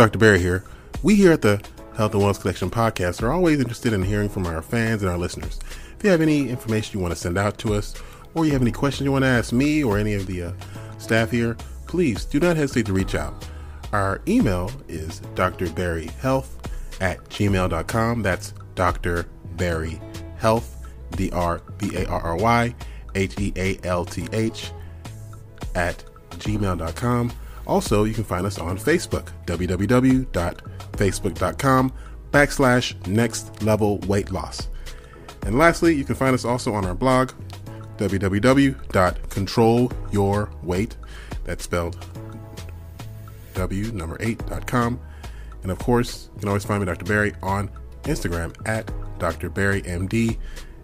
Dr. Barry here. We here at the Health and Wellness Connection podcast are always interested in hearing from our fans and our listeners. If you have any information you want to send out to us, or you have any questions you want to ask me or any of the uh, staff here, please do not hesitate to reach out. Our email is drbarryhealth at gmail.com. That's Dr. Barry Health, D R B A R R Y H E A L T H, at gmail.com. Also, you can find us on Facebook, www.facebook.com backslash next level weight loss. And lastly, you can find us also on our blog, www.controlyourweight, that's spelled W number 8.com. And of course, you can always find me, Dr. Barry, on Instagram at Dr. Barry MD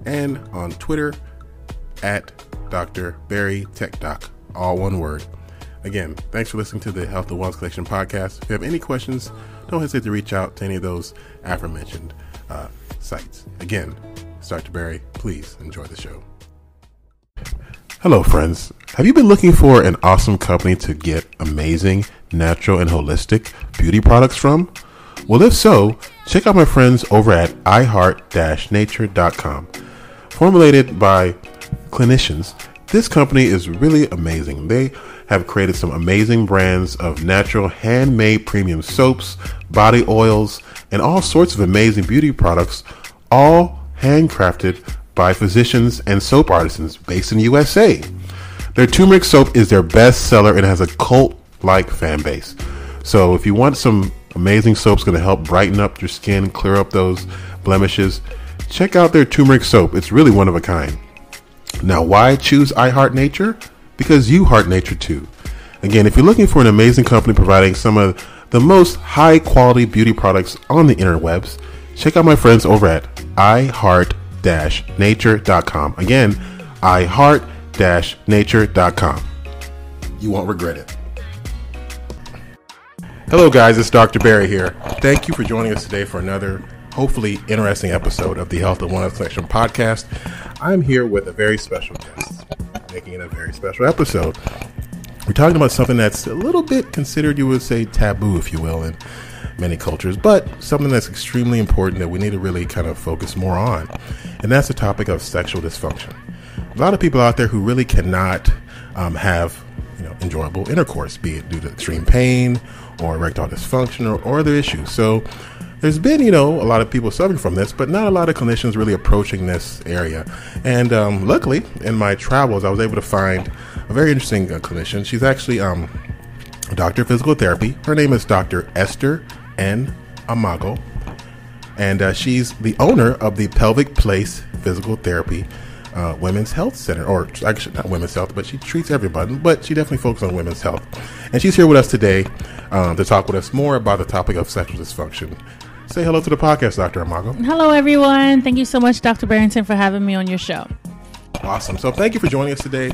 and on Twitter at Dr. Barry Tech Doc, all one word. Again, thanks for listening to the Health and Wellness Connection podcast. If you have any questions, don't hesitate to reach out to any of those aforementioned uh, sites. Again, Dr. Barry. Please enjoy the show. Hello, friends. Have you been looking for an awesome company to get amazing, natural, and holistic beauty products from? Well, if so, check out my friends over at iheart-nature.com. Formulated by clinicians, this company is really amazing. They have created some amazing brands of natural handmade premium soaps, body oils, and all sorts of amazing beauty products, all handcrafted by physicians and soap artisans based in USA. Their turmeric soap is their best seller and has a cult like fan base. So if you want some amazing soaps going to help brighten up your skin, clear up those blemishes, check out their turmeric soap. It's really one of a kind. Now, why choose I Heart Nature? Because you heart nature too. Again, if you're looking for an amazing company providing some of the most high quality beauty products on the interwebs, check out my friends over at iheart-nature.com. Again, iheart-nature.com. You won't regret it. Hello, guys. It's Dr. Barry here. Thank you for joining us today for another, hopefully, interesting episode of the Health and Wellness Connection podcast. I'm here with a very special guest, making it a very special episode. We're talking about something that's a little bit considered, you would say, taboo, if you will, in many cultures, but something that's extremely important that we need to really kind of focus more on. And that's the topic of sexual dysfunction. A lot of people out there who really cannot um, have you know, enjoyable intercourse, be it due to extreme pain or erectile dysfunction or, or other issues. So there's been, you know, a lot of people suffering from this, but not a lot of clinicians really approaching this area. And um, luckily, in my travels, I was able to find a very interesting uh, clinician. She's actually um, a doctor of physical therapy. Her name is Dr. Esther N. Amagoh, and uh, she's the owner of the Pelvic Place Physical Therapy uh, Women's Health Center, or actually not women's health, but she treats everybody, but she definitely focuses on women's health. And she's here with us today um, to talk with us more about the topic of sexual dysfunction. Say hello to the podcast, Dr. Amagoh. Hello, everyone. Thank you so much, Dr. Barrington, for having me on your show. Awesome. So thank you for joining us today.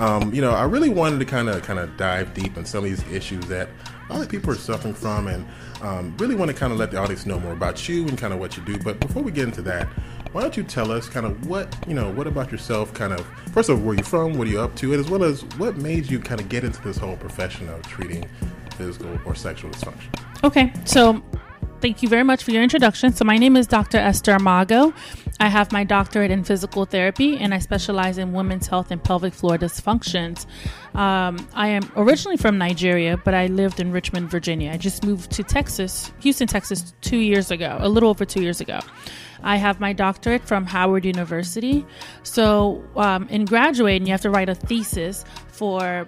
Um, you know, I really wanted to kind of kind of dive deep on some of these issues that a lot of people are suffering from, and um, really want to kind of let the audience know more about you and kind of what you do. But before we get into that, why don't you tell us kind of what you know, what about yourself? Kind of first of all, where you're from, what are you up to, and as well as what made you kind of get into this whole profession of treating physical or sexual dysfunction. Okay, so thank you very much for your introduction. So, my name is Dr. Esther Amagoh. I have my doctorate in physical therapy and I specialize in women's health and pelvic floor dysfunctions. Um, I am originally from Nigeria, but I lived in Richmond, Virginia. I just moved to Texas, Houston, Texas, two years ago, a little over two years ago. I have my doctorate from Howard University. So, um, in graduating, you have to write a thesis for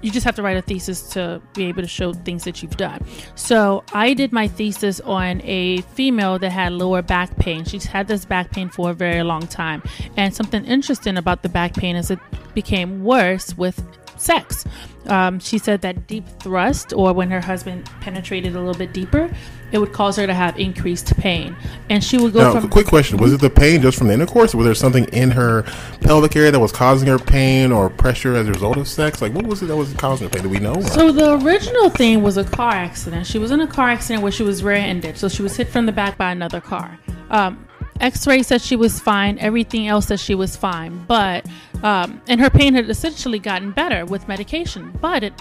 you just have to write a thesis to be able to show things that you've done. So I did my thesis on a female that had lower back pain. She's had this back pain for a very long time. And something interesting about the back pain is it became worse with sex. Um, she said that deep thrust, or when her husband penetrated a little bit deeper, it would cause her to have increased pain. And she would go Now, from. quick question: Was it the pain just from the intercourse, or was there something in her pelvic area that was causing her pain or pressure as a result of sex? Like, what was it that was causing her pain? Do we know? So the original thing was a car accident. She was in a car accident where she was rear-ended, so she was hit from the back by another car. Um, X-ray said she was fine. Everything else said she was fine, but um, and her pain had essentially gotten better with medication, but it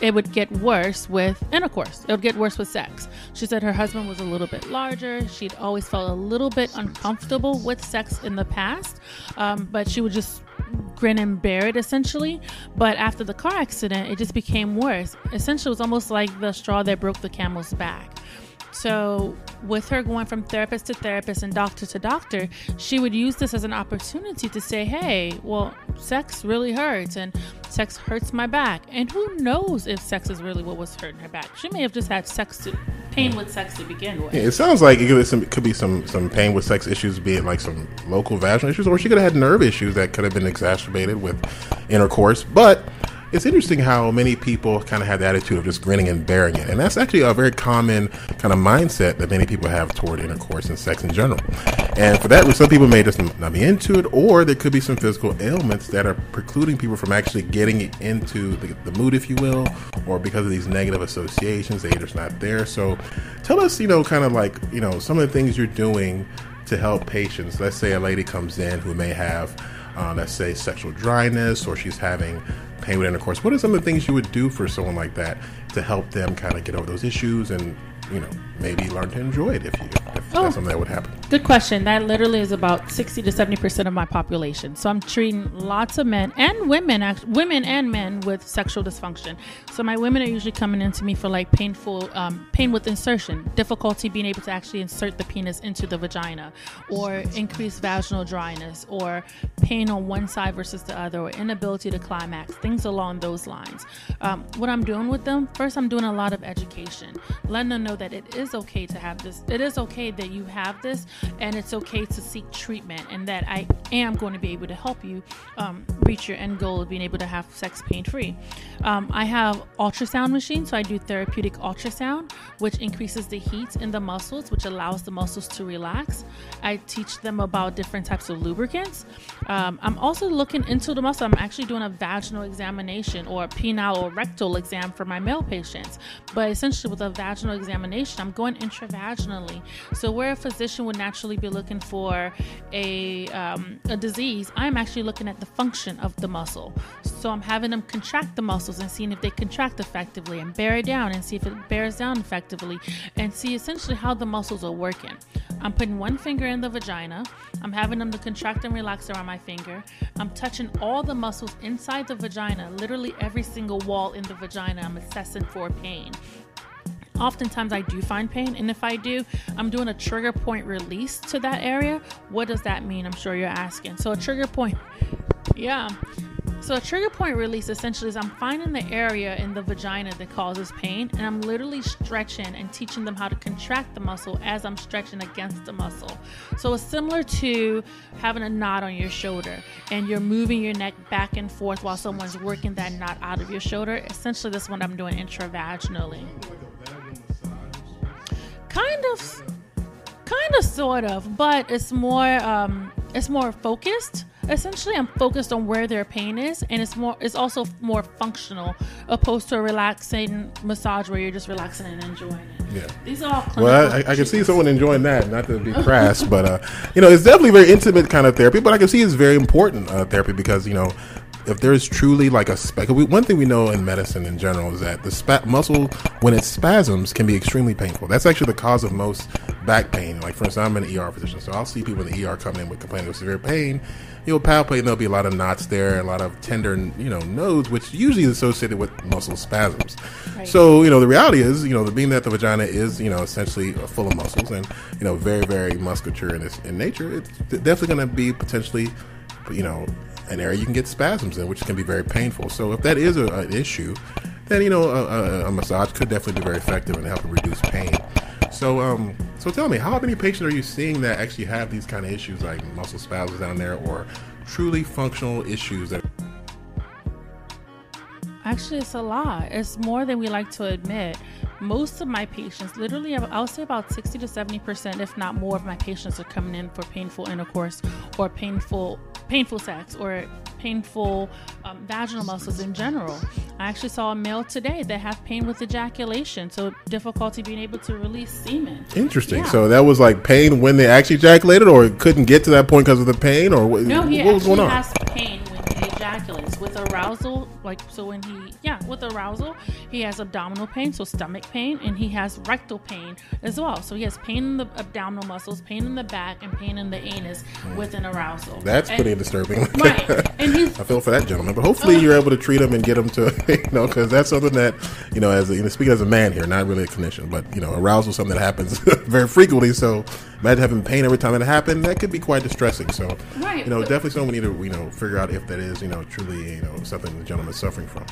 it would get worse with intercourse. It would get worse with sex. She said her husband was a little bit larger. She'd always felt a little bit uncomfortable with sex in the past, um, but she would just grin and bear it essentially. But after the car accident, it just became worse. Essentially, it was almost like the straw that broke the camel's back. So, with her going from therapist to therapist and doctor to doctor, she would use this as an opportunity to say, Hey, well, sex really hurts, and sex hurts my back. And who knows if sex is really what was hurting her back? She may have just had sex to, pain with sex to begin with. Yeah, it sounds like it could, be some, could be some some pain with sex issues, be it like some local vaginal issues, or she could have had nerve issues that could have been exacerbated with intercourse. But it's interesting how many people kind of have the attitude of just grinning and bearing it, and that's actually a very common kind of mindset that many people have toward intercourse and sex in general. And for that, some people may just not be into it, or there could be some physical ailments that are precluding people from actually getting into the, the mood, if you will, or because of these negative associations, they're just not there. So, tell us, you know, kind of like you know some of the things you're doing to help patients. Let's say a lady comes in who may have, uh, let's say, sexual dryness, or she's having pain with intercourse. What are some of the things you would do for someone like that to help them kind of get over those issues and, you know, maybe learn to enjoy it if you if Oh. that's something that would happen? Good question. That literally is about 60 to 70% of my population. So I'm treating lots of men and women, women and men with sexual dysfunction. So my women are usually coming into me for like painful, um, pain with insertion, difficulty being able to actually insert the penis into the vagina, or increased vaginal dryness, or pain on one side versus the other, or inability to climax, things along those lines. Um, what I'm doing with them, first, I'm doing a lot of education, letting them know that it is okay to have this. It is okay that you have this, and it's okay to seek treatment, and that I am going to be able to help you um, reach your end goal of being able to have sex pain free. Um, I have ultrasound machines, so I do therapeutic ultrasound, which increases the heat in the muscles, which allows the muscles to relax. I teach them about different types of lubricants. Um, I'm also looking into the muscle. I'm actually doing a vaginal examination or a penile or rectal exam for my male patients. But essentially, with a vaginal examination, I'm going intravaginally. So where a physician would naturally be looking for a um, a disease, I'm actually looking at the function of the muscle. So I'm having them contract the muscles and seeing if they contract effectively, and bear it down and see if it bears down effectively, and see essentially how the muscles are working. I'm putting one finger in the vagina. I'm having them to contract and relax around my finger. I'm touching all the muscles inside the vagina, literally every single wall in the vagina. I'm assessing for pain. Oftentimes, I do find pain, and if I do, I'm doing a trigger point release to that area. What does that mean? I'm sure you're asking. So, a trigger point, yeah. So, a trigger point release essentially is I'm finding the area in the vagina that causes pain, and I'm literally stretching and teaching them how to contract the muscle as I'm stretching against the muscle. So, it's similar to having a knot on your shoulder and you're moving your neck back and forth while someone's working that knot out of your shoulder. Essentially, that's what I'm doing intravaginally. Kind of, kind of, sort of, but it's more, um, it's more focused. Essentially, I'm focused on where their pain is, and it's more, it's also more functional, opposed to a relaxing massage where you're just relaxing and enjoying it. Yeah. These are all. Well, I, I can see someone enjoying that. Not to be crass, but uh, you know, it's definitely very intimate kind of therapy. But I can see it's very important uh, therapy because you know, if there's truly like a we, one thing we know in medicine in general is that the spa- muscle when it spasms can be extremely painful. That's actually the cause of most back pain. Like for instance, I'm an ER physician, so I'll see people in the ER coming in with complaining of severe pain. You'll palpate, and there'll be a lot of knots there, a lot of tender, you know, nodes, which usually is associated with muscle spasms. Right. So, you know, the reality is, you know, the being that the vagina is, you know, essentially full of muscles and, you know, very, very musculature in its in nature, it's definitely going to be potentially, you know, an area you can get spasms in, which can be very painful. So if that is a, an issue, then you know a, a, a, massage could definitely be very effective in helping reduce pain. So, um, so tell me, how many patients are you seeing that actually have these kind of issues, like muscle spasms down there, or truly functional issues that? Actually, it's a lot. It's more than we like to admit. Most of my patients, literally, I'll say about 60 to 70%, if not more, of my patients are coming in for painful intercourse or painful painful sex or painful um, vaginal muscles in general. I actually saw a male today that have pain with ejaculation, so difficulty being able to release semen. Interesting. Yeah. So that was like pain when they actually ejaculated, or couldn't get to that point because of the pain, or what, no, what was going on? has pain ejaculates with arousal like so when he yeah with arousal he has abdominal pain so stomach pain and he has rectal pain as well. So he has pain in the abdominal muscles pain in the back and pain in the anus with an arousal. That's and, pretty disturbing. Right. And he's i feel for that gentleman but hopefully uh, you're able to treat him and get him to you know because that's something that you know as a, you know, speaking as a man here not really a clinician but you know arousal is something that happens very frequently. So imagine having pain every time it happens that could be quite distressing. So right, you know definitely something we need to you know figure out if that is you know truly you know something the gentleman suffering from.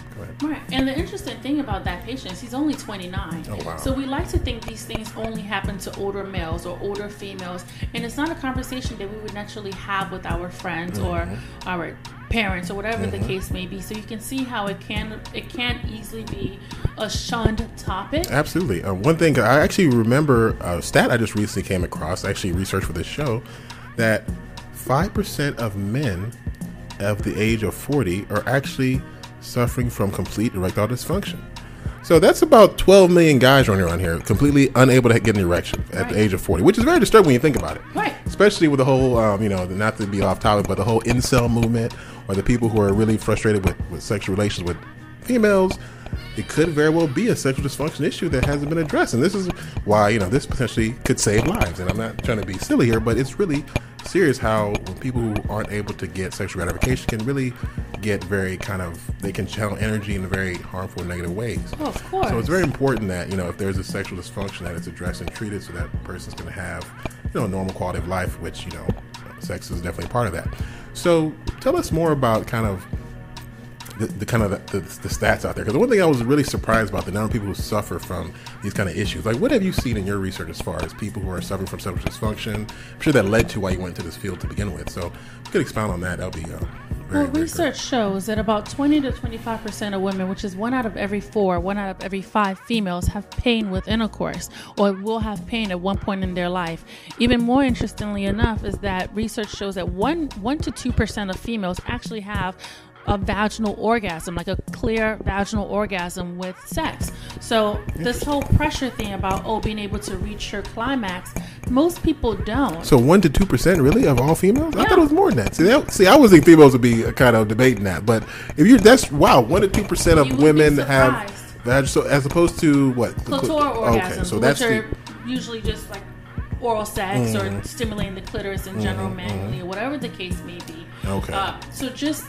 Right. And the interesting thing about that patient is he's only 29. Oh, wow. So we like to think these things only happen to older males or older females, and it's not a conversation that we would naturally have with our friends mm-hmm. or our parents or whatever mm-hmm. the case may be. So you can see how it can it can easily be a shunned topic. Absolutely. Uh, one thing I actually remember a stat I just recently came across, actually research for this show, that five percent of men of the age of 40 are actually suffering from complete erectile dysfunction. So that's about 12 million guys running around here completely unable to get an erection at right. the age of 40, which is very disturbing when you think about it. Right. Especially with the whole, um, you know, not to be off topic, but the whole incel movement or the people who are really frustrated with, with sexual relations with females. It could very well be a sexual dysfunction issue that hasn't been addressed. And this is why, you know, this potentially could save lives. And I'm not trying to be silly here, but it's really serious how when people who aren't able to get sexual gratification can really get very kind of they can channel energy in very harmful negative ways. Oh, of course. So it's very important that you know if there's a sexual dysfunction that it's addressed and treated so that person's going to have you know a normal quality of life, which you know sex is definitely part of that. So tell us more about kind of the, the kind of the, the, the, stats out there. Because the one thing I was really surprised about the number of people who suffer from these kind of issues. Like, what have you seen in your research as far as people who are suffering from sexual dysfunction? I'm sure that led to why you went into this field to begin with. So, if you could expound on that, that would be. Uh, very, well, research shows that about 20 to 25 percent of women, which is one out of every four, one out of every five females, have pain with intercourse or will have pain at one point in their life. Even more interestingly enough, is that research shows that one one to two percent of females actually have a vaginal orgasm, like a clear vaginal orgasm with sex. So this whole pressure thing about oh being able to reach your climax, most people don't. So one to two percent really of all females? Yeah. I thought it was more than that. See, that, see, I was thinking females would be kind of debating that, but if you're that's wow, one to two percent of women have vaginal. So as opposed to what? Clitoral orgasms, okay, so that's are the, usually just like oral sex mm. or stimulating the clitoris in general, mm, manually, mm. or whatever the case may be. Okay. Uh, so just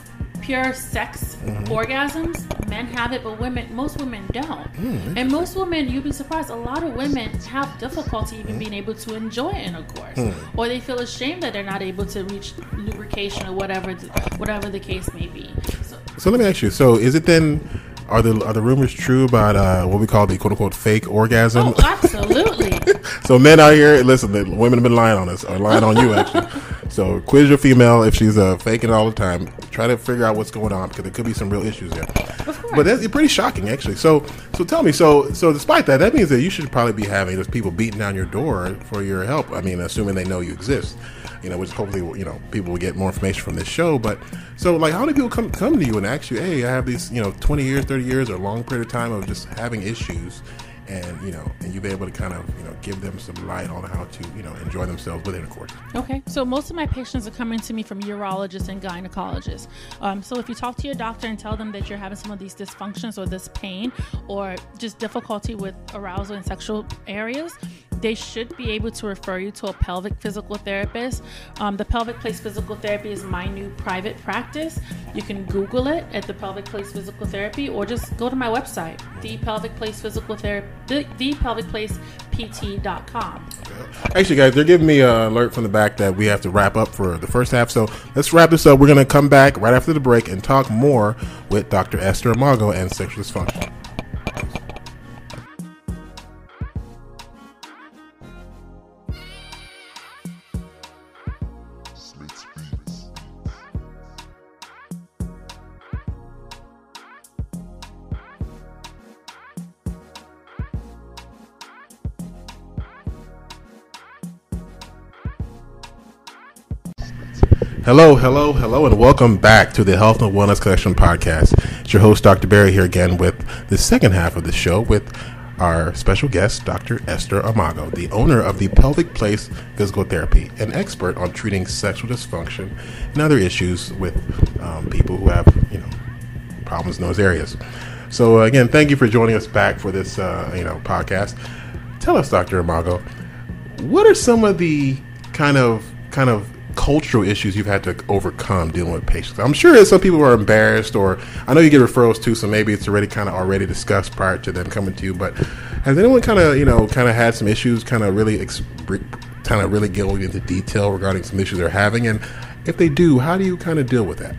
pure sex mm-hmm. orgasms, men have it, but women, most women don't. Mm, and most women, you'd be surprised, a lot of women have difficulty even mm. being able to enjoy intercourse, mm. or they feel ashamed that they're not able to reach lubrication or whatever, whatever the case may be. So, so let me ask you. So is it then? Are the are the rumors true about uh, what we call the quote unquote fake orgasm? Oh, absolutely. so men out here, listen, the women have been lying on us or lying on you actually. So quiz your female if she's uh, faking it all the time. Try to figure out what's going on because there could be some real issues there. But that's pretty shocking, actually. So, so tell me. So, so despite that, that means that you should probably be having those people beating down your door for your help. I mean, assuming they know you exist. You know, which hopefully you know people will get more information from this show. But so, like, how many people come come to you and ask you, "Hey, I have these, you know, twenty years, thirty years, or a long period of time of just having issues." And you know, and you'll be able to kind of you know give them some light on how to you know enjoy themselves within, with intercourse. Okay, so most of my patients are coming to me from urologists and gynecologists. Um, so if you talk to your doctor and tell them that you're having some of these dysfunctions or this pain or just difficulty with arousal in sexual areas, they should be able to refer you to a pelvic physical therapist. Um, the Pelvic Place Physical Therapy is my new private practice. You can Google it at the Pelvic Place Physical Therapy or just go to my website, the Pelvic Place Physical Therapy, the, the Pelvic Place pt.com. Actually, guys, they're giving me an alert from the back that we have to wrap up for the first half. So let's wrap this up. We're going to come back right after the break and talk more with Dr. Esther Amagoh and sexual dysfunction. Hello, hello, hello, and welcome back to the Health and Wellness Connection podcast. It's your host, Dr. Barry, here again with the second half of the show with our special guest, Dr. Esther Amagoh, the owner of the Pelvic Place Physical Therapy, an expert on treating sexual dysfunction and other issues with um, people who have, you know, problems in those areas. So, uh, again, thank you for joining us back for this, uh, you know, podcast. Tell us, Dr. Amagoh, what are some of the kind of kind of cultural issues you've had to overcome dealing with patients? I'm sure some people are embarrassed, or I know you get referrals too, so maybe it's already kind of already discussed prior to them coming to you. But has anyone kind of you know kind of had some issues, kind of really ex- kind of really going into detail regarding some issues they're having, and if they do, how do you kind of deal with that?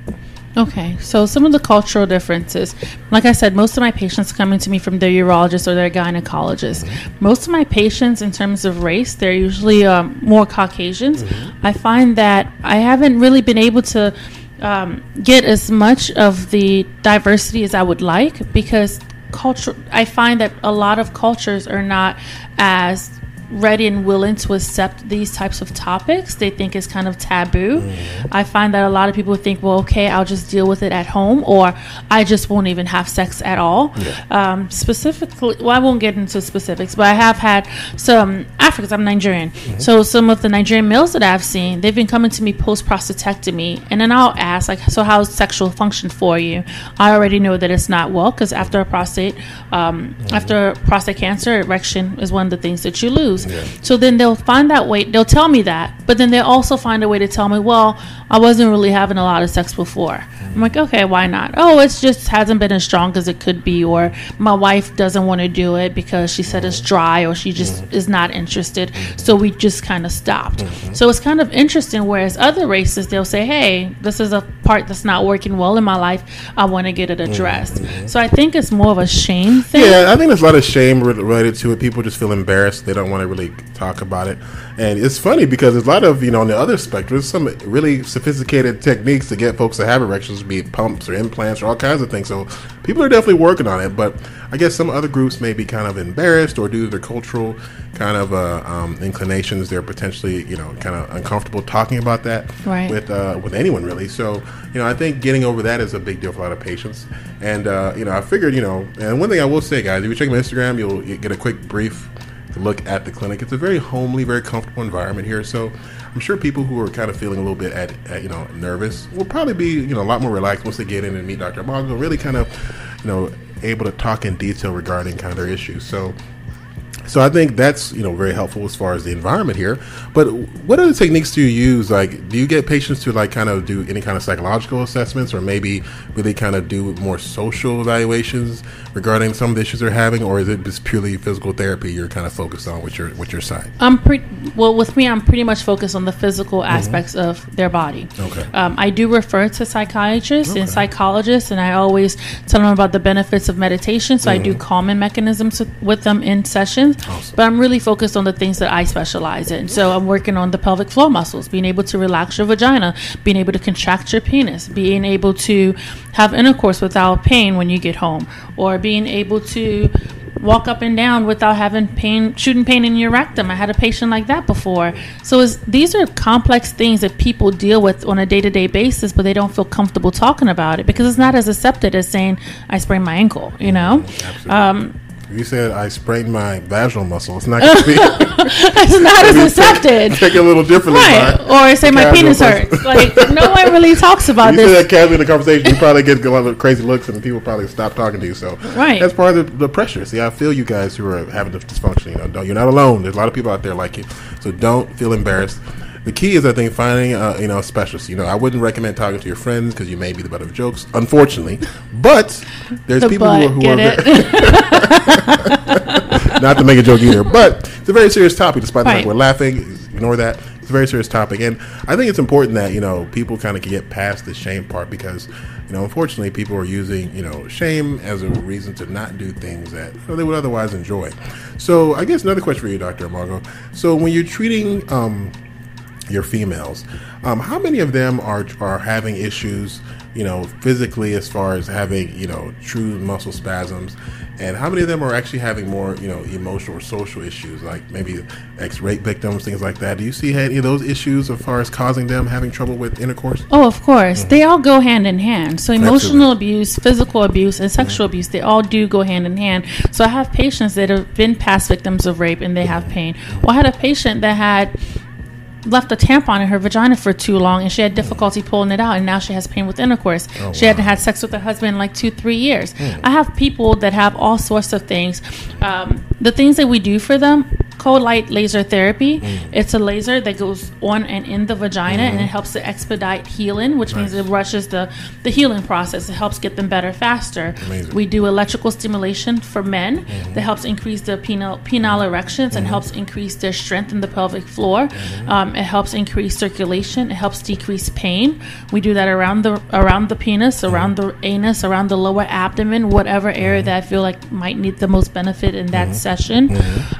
Okay, so some of the cultural differences, like I said, most of my patients coming to me from their urologist or their gynecologist. Mm-hmm. Most of my patients, in terms of race, they're usually um, more Caucasians. Mm-hmm. I find that I haven't really been able to um, get as much of the diversity as I would like because culture. I find that a lot of cultures are not as ready and willing to accept these types of topics. They think is kind of taboo. Mm-hmm. I find that a lot of people think, well, okay, I'll just deal with it at home, or I just won't even have sex at all. Yeah. Um, specifically, well, I won't get into specifics, but I have had some Africans. I'm Nigerian, mm-hmm. so some of the Nigerian males that I've seen, they've been coming to me post prostatectomy, and then I'll ask, like, so how's sexual function for you? I already know that it's not well because after a prostate, um, mm-hmm. after prostate cancer, erection is one of the things that you lose. Yeah. So then they'll find that way. They'll tell me that, but then they'll also find a way to tell me, well, I wasn't really having a lot of sex before. Mm-hmm. I'm like, okay, why not? Oh, it just hasn't been as strong as it could be, or my wife doesn't want to do it because she said it's mm-hmm. dry, or she just mm-hmm. is not interested. So we just kind of stopped. Mm-hmm. So it's kind of interesting. Whereas other races, they'll say, hey, this is a part that's not working well in my life. I want to get it addressed. Mm-hmm. So I think it's more of a shame thing. Yeah, I think there's a lot of shame related to it. People just feel embarrassed. They don't want to really talk about it. And it's funny because there's a lot of, you know, on the other spectrum, there's some really sophisticated techniques to get folks to have erections, be it pumps or implants or all kinds of things. So people are definitely working on it. But I guess some other groups may be kind of embarrassed or due to their cultural kind of uh, um, inclinations, they're potentially, you know, kind of uncomfortable talking about that right. with uh, with anyone really. So, you know, I think getting over that is a big deal for a lot of patients. And, uh, you know, I figured, you know, and one thing I will say, guys, if you check my Instagram, you'll get a quick brief look at the clinic. It's a very homely, very comfortable environment here. So I'm sure people who are kind of feeling a little bit at, at you know nervous will probably be you know a lot more relaxed once they get in and meet Dr. Amagoh. Really kind of you know able to talk in detail regarding kind of their issues. So so I think that's you know very helpful as far as the environment here. But what other techniques do you use? Like, do you get patients to like kind of do any kind of psychological assessments, or maybe really kind of do more social evaluations regarding some of the issues they're having, or is it just purely physical therapy you're kind of focused on with your with your side? I'm pretty well with me. I'm pretty much focused on the physical mm-hmm. aspects mm-hmm. of their body. Okay. Um, I do refer to psychiatrists okay. and psychologists, and I always tell them about the benefits of meditation. So mm-hmm. I do mm-hmm. calming mechanisms with them in sessions Awesome. But I'm really focused on the things that I specialize in. So I'm working on the pelvic floor muscles, being able to relax your vagina, being able to contract your penis, being able to have intercourse without pain when you get home, or being able to walk up and down without having pain, shooting pain in your rectum. I had a patient like that before. So these are complex things that people deal with on a day to day basis, but they don't feel comfortable talking about it because it's not as accepted as saying I sprained my ankle. You know, um, you said I sprained my vaginal muscle. It's not going to be. it's not as accepted. Take, take, it a little differently. Right. Or say my penis hurts. like no one really talks about you this. You said that casually in the conversation, you probably get a lot of crazy looks, and people probably stop talking to you. So right. that's part of the, the pressure. See, I feel you guys who are having this dysfunction. You know, don't, you're not alone. There's a lot of people out there like you. So don't feel embarrassed the key is, I think, finding uh, you know a specialist. You know, I wouldn't recommend talking to your friends because you may be the butt of jokes, unfortunately. But there's the people butt, who are, who are not to make a joke either, but it's a very serious topic. Despite the fact we're laughing, ignore that. It's a very serious topic, and I think it's important that you know people kind of can get past the shame part because you know unfortunately people are using you know shame as a reason to not do things that you know, they would otherwise enjoy. So I guess another question for you, Doctor Amagoh. So when you're treating um, your females, um, how many of them are are having issues, you know, physically as far as having you know true muscle spasms, and how many of them are actually having more you know emotional or social issues, like maybe ex-rape victims, things like that? Do you see any of those issues as far as causing them having trouble with intercourse? Oh, of course. They all go hand in hand. So emotional Absolutely. abuse, physical abuse, and sexual abuse, they all do go hand in hand. So I have patients that have been past victims of rape and they have pain. Well, I had a patient that had left a tampon in her vagina for too long and she had difficulty pulling it out and now she has pain with intercourse. she hadn't had sex with her husband in like two, three years. I have people that have all sorts of things. Um, the things that we do for them, cold light laser therapy, mm. it's a laser that goes on and in the vagina and it mm-hmm. helps to expedite healing, which means it rushes the, the healing process. It helps get them better faster. Amazing. We do electrical stimulation for men mm-hmm. that helps increase the penile, penile mm-hmm. erections and helps increase their strength in the pelvic floor. Um, it helps increase circulation. It helps decrease pain. We do that around the around the penis, around the anus, around the lower abdomen, whatever area that I feel like might need the most benefit in that session.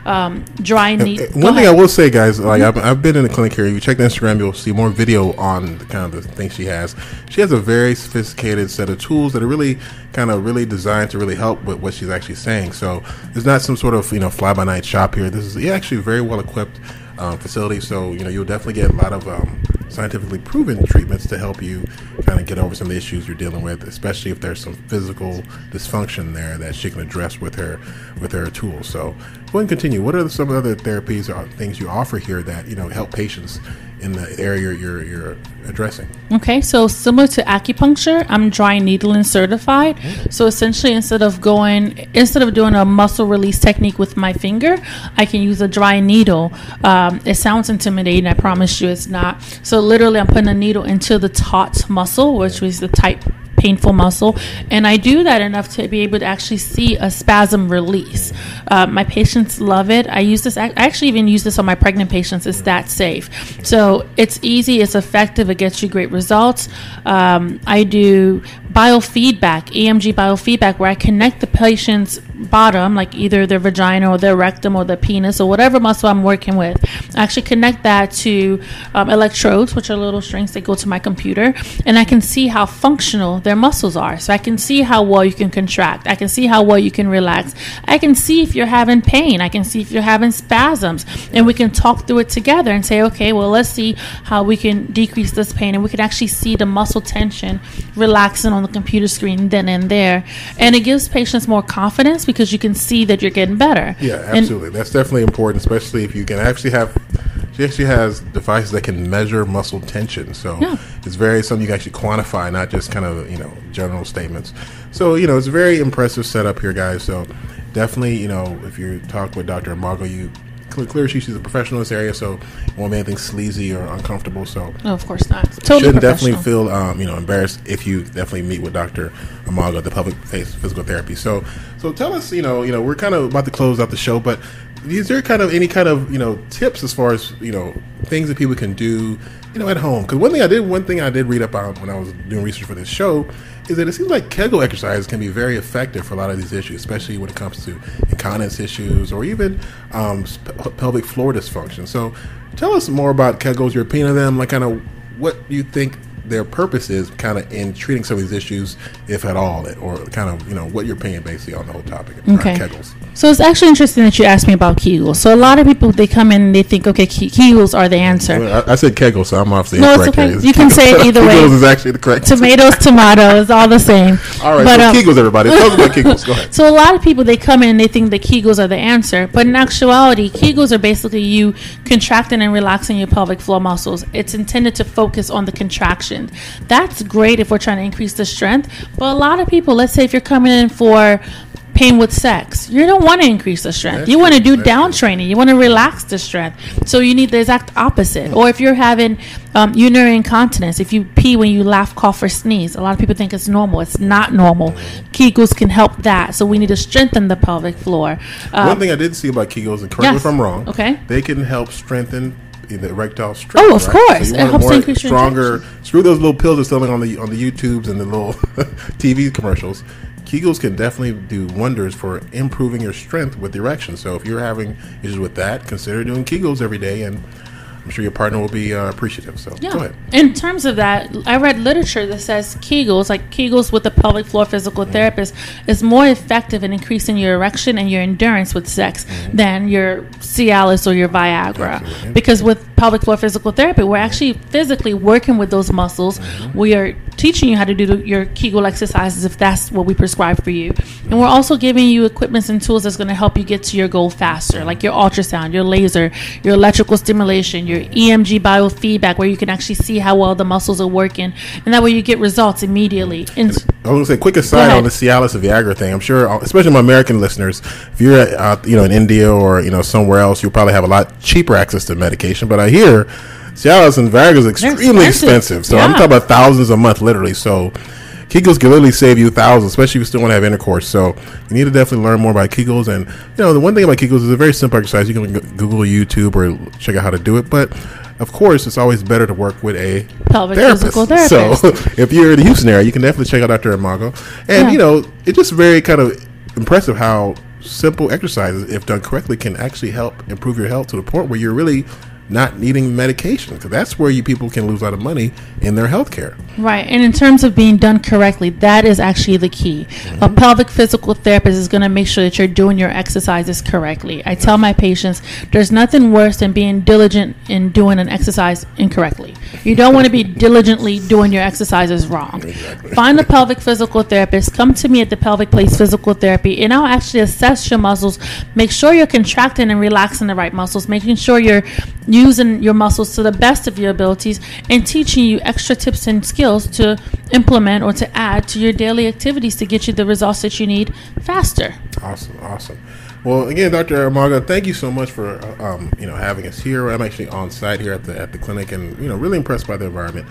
Um, dry. Uh, go One thing I will say, guys, like I've, I've been in the clinic here. If you check the Instagram, you'll see more video on the kind of the things she has. She has a very sophisticated set of tools that are really kind of really designed to really help with what she's actually saying. So there's not some sort of you know fly by night shop here. This is yeah, actually very well equipped um, facility. So you know you'll definitely get a lot of um, scientifically proven treatments to help you kind of get over some of the issues you're dealing with, especially if there's some physical dysfunction there that she can address with her with her tools. So go ahead and continue. What are some other therapies or things you offer here that you know help patients in the area you're you're addressing? Okay, so similar to acupuncture, I'm dry needling certified. So essentially, instead of going, instead of doing a muscle release technique with my finger, I can use a dry needle. Um, it sounds intimidating, I promise you it's not. So literally, I'm putting a needle into the taut muscle, which is the tight painful muscle and i do that enough to be able to actually see a spasm release. Uh, my patients love it. I use this i actually even use this on my pregnant patients. It's that safe. So it's easy it's effective it gets you great results. Um, i do biofeedback emg biofeedback where i connect the patient's bottom like either their vagina or their rectum or their penis or whatever muscle i'm working with. I actually connect that to um, electrodes which are little strings that go to my computer and i can see how functional their muscles are. So i can see how well you can contract. I can see how well you can relax. I can see if you're having pain. I can see if you're having spasms. And we can talk through it together and say okay well let's see how we can decrease this pain and we can actually see the muscle tension relaxing on the computer screen then and there and it gives patients more confidence because you can see that you're getting better Yeah, And- absolutely. That's definitely important, especially if you can actually have. She actually has devices that can measure muscle tension, so Yeah. it's very something you can actually quantify, not just kind of you know general statements. So you know it's a very impressive setup here, guys. So definitely, you know, if you talk with Dr. Amagoh, you clearly she's a professional in this area, so it won't be anything sleazy or uncomfortable. So no of course not totally shouldn't definitely feel um, you know embarrassed if you definitely meet with Dr. Amagoh, the Pelvic Place Physical Therapy. So so tell us, you know, you know, we're kind of about to close out the show, but is there kind of any kind of you know tips as far as you know things that people can do you know at home? Because one thing I did one thing I did read about when I was doing research for this show is that it seems like Kegel exercises can be very effective for a lot of these issues, especially when it comes to incontinence issues or even um, pelvic floor dysfunction. So tell us more about Kegels, your opinion of them, like kind of what you think their purpose is kind of in treating some of these issues, if at all, or kind of, you know, what your opinion basically on the whole topic Okay. Kegels. So it's actually interesting that you asked me about Kegels. So a lot of people they come in and they think, okay, Ke- Kegels are the answer. Well, I, I said Kegel, so I'm obviously No, it's incorrect okay. here. You can say it either way. Kegels is actually the correct. Tomatoes, tomatoes, all the same. All right, But, so um, Kegels, everybody. Us about Kegels. Go ahead. So a lot of people they come in and they think the Kegels are the answer, but in actuality, Kegels are basically you contracting and relaxing your pelvic floor muscles. It's intended to focus on the contraction. That's great if we're trying to increase the strength, but a lot of people, let's say if you're coming in for pain with sex. You don't want to increase the strength. That's you want to do down training. You want to relax the strength. So you need the exact opposite. Or if you're having um, urinary incontinence, if you pee when you laugh, cough, or sneeze, a lot of people think it's normal. It's not normal. Kegels can help that. So we need to strengthen the pelvic floor. Uh, One thing I did see about Kegels, and correct me if I'm wrong. Okay. They can help strengthen the erectile strength. Oh, of right? course. you It want helps more stronger. Screw those little pills they're selling on the on the YouTubes and the little TV commercials. Kegels can definitely do wonders for improving your strength with erection. So if you're having issues with that, consider doing Kegels every day, and I'm sure your partner will be uh, appreciative. So go ahead. In terms of that, I read literature that says Kegels, like Kegels with a pelvic floor physical Mm-hmm. therapist, is more effective in increasing your erection and your endurance with sex than your Cialis or your Viagra. Mm-hmm. Absolutely. Because with pelvic floor physical therapy, we're actually physically working with those muscles. Mm-hmm. We are teaching you how to do the, your Kegel exercises if that's what we prescribe for you. And we're also giving you equipments and tools that's going to help you get to your goal faster, like your ultrasound, your laser, your electrical stimulation, your EMG biofeedback, where you can actually see how well the muscles are working. And that way you get results immediately. And I was going to say, quick aside on the Cialis and Viagra thing. I'm sure, uh, especially my American listeners, if you're out, you know, in India or you know somewhere else, you'll probably have a lot cheaper access to medication. But I hear Cialis and Viagra is extremely expensive. expensive. So I'm talking about thousands a month, literally. So Kegels can literally save you thousands, especially if you still want to have intercourse. So you need to definitely learn more about Kegels. And you know, the one thing about Kegels is a very simple exercise. You can Google YouTube or check out how to do it, but. Of course, it's always better to work with a Pelvic therapist. physical So, if you're in the Houston area, you can definitely check out Dr. Amagoh. And, Yeah. you know, it's just very kind of impressive how simple exercises, if done correctly, can actually help improve your health to the point where you're really not needing medication. Because that's where you people can lose a lot of money in their health care. Right. And in terms of being done correctly, that is actually the key. Mm-hmm. A pelvic physical therapist is going to make sure that you're doing your exercises correctly. I tell my patients there's nothing worse than being diligent in doing an exercise incorrectly. You don't want to be diligently doing your exercises wrong. Find a pelvic physical therapist. Come to me at the Pelvic Place Physical Therapy, and I'll actually assess your muscles. Make sure you're contracting and relaxing the right muscles, making sure you're using your muscles to the best of your abilities, and teaching you extra tips and skills to implement or to add to your daily activities to get you the results that you need faster. Awesome, awesome. Well, again, Dr. Amagoh, thank you so much for uh, um, you know having us here. I'm actually on site here at the at the clinic, and you know really impressed by the environment.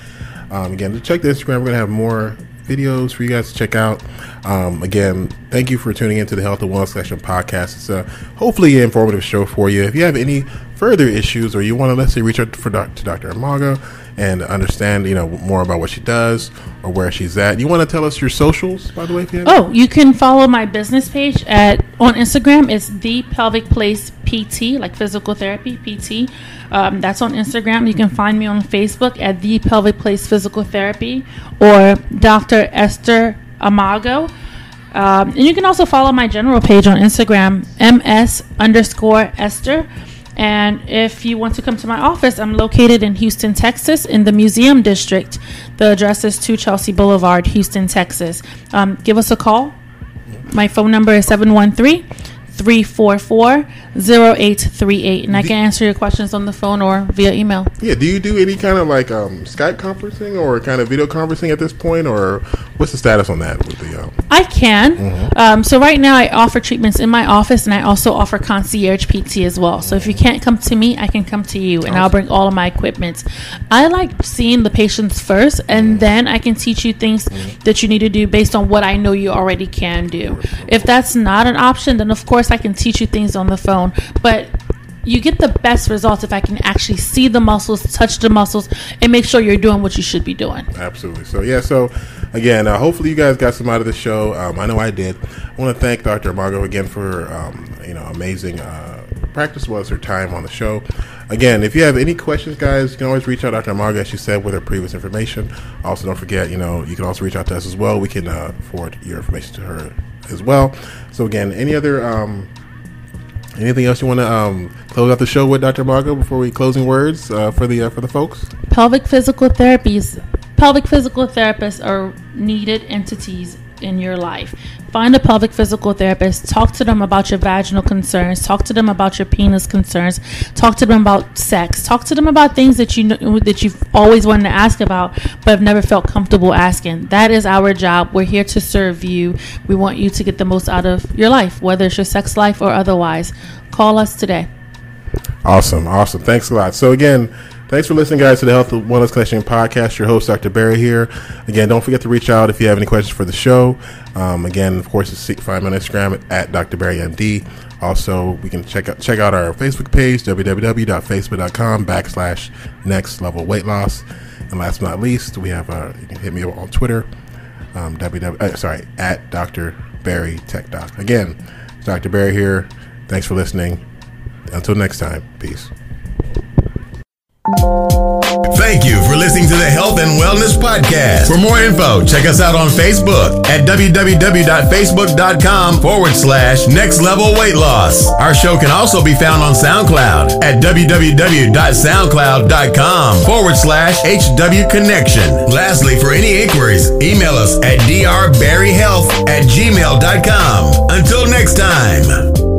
Um, again, to check the Instagram. We're gonna have more videos for you guys to check out. Um, again, thank you for tuning into the Health and Wellness Connection podcast. It's a hopefully informative show for you. If you have any further issues, or you want to let's say reach out for doc, to Dr. Amagoh and understand you know more about what she does or where she's at, you want to tell us your socials, by the way. Oh, you can follow my business page at on Instagram. It's the Pelvic Place PT, like physical therapy PT. Um, that's on Instagram. You can find me on Facebook at the Pelvic Place Physical Therapy or Dr. Esther Amagoh. Um, and you can also follow my general page on Instagram, ms underscore Esther. And if you want to come to my office, I'm located in Houston, Texas, in the Museum District. The address is 2 Chelsea Boulevard, Houston, Texas. Um, give us a call. My phone number is 713 344 0838. And I can answer your questions on the phone or via email. Yeah, do you do any kind of like um, Skype conferencing or kind of video conferencing at this point, or what's the status on that with the? Um, I can. Um, so right now, I offer treatments in my office, and I also offer concierge PT as well. So if you can't come to me, I can come to you, and I'll bring all of my equipment. I like seeing the patients first, and then I can teach you things that you need to do based on what I know you already can do. If that's not an option, then of course I can teach you things on the phone, but. You get the best results if I can actually see the muscles, touch the muscles, and make sure you're doing what you should be doing. absolutely. So yeah. So again, uh, hopefully you guys got some out of the show. Um, I know I did. I want to thank Dr. Amagoh again for um, you know amazing uh, practice was her time on the show. Again, if you have any questions, guys, you can always reach out to Dr. Amagoh, as she said, with her previous information. Also, don't forget, you know, you can also reach out to us as well. We can uh, forward your information to her as well. So again, any other um, anything else you want to um, close out the show with, Dr. Amagoh, before we closing words uh, for the uh, for the folks? pelvic physical therapies pelvic physical therapists are needed entities in your life. Find a pelvic physical therapist. Talk to them about your vaginal concerns. Talk to them about your penis concerns. Talk to them about sex. Talk to them about things that you know, that you've always wanted to ask about but have never felt comfortable asking. That is our job. We're here to serve you. We want you to get the most out of your life, whether it's your sex life or otherwise. Call us today. Awesome, awesome. Thanks a lot. So again, thanks for listening, guys, to the Health and Wellness Connection podcast. Your host, Dr. Barry here. Again, don't forget to reach out if you have any questions for the show. Um, again, of course, find me on Instagram at Dr. Barry MD. Also, we can check out check out our Facebook page, www.facebook.com backslash next level weight loss. And last but not least, we have uh, you can hit me up on Twitter, um, www, uh, sorry, at Dr. Barry Tech Doc. Again, Dr. Barry here. Thanks for listening. Until next time, peace. Thank you for listening to the Health and Wellness Podcast. For more info, check us out on Facebook at www.facebook.com forward slash next level weight loss. Our show can also be found on SoundCloud at www.soundcloud.com forward slash HW Connection. Lastly, for any inquiries, email us at drbarryhealth at gmail.com. Until next time.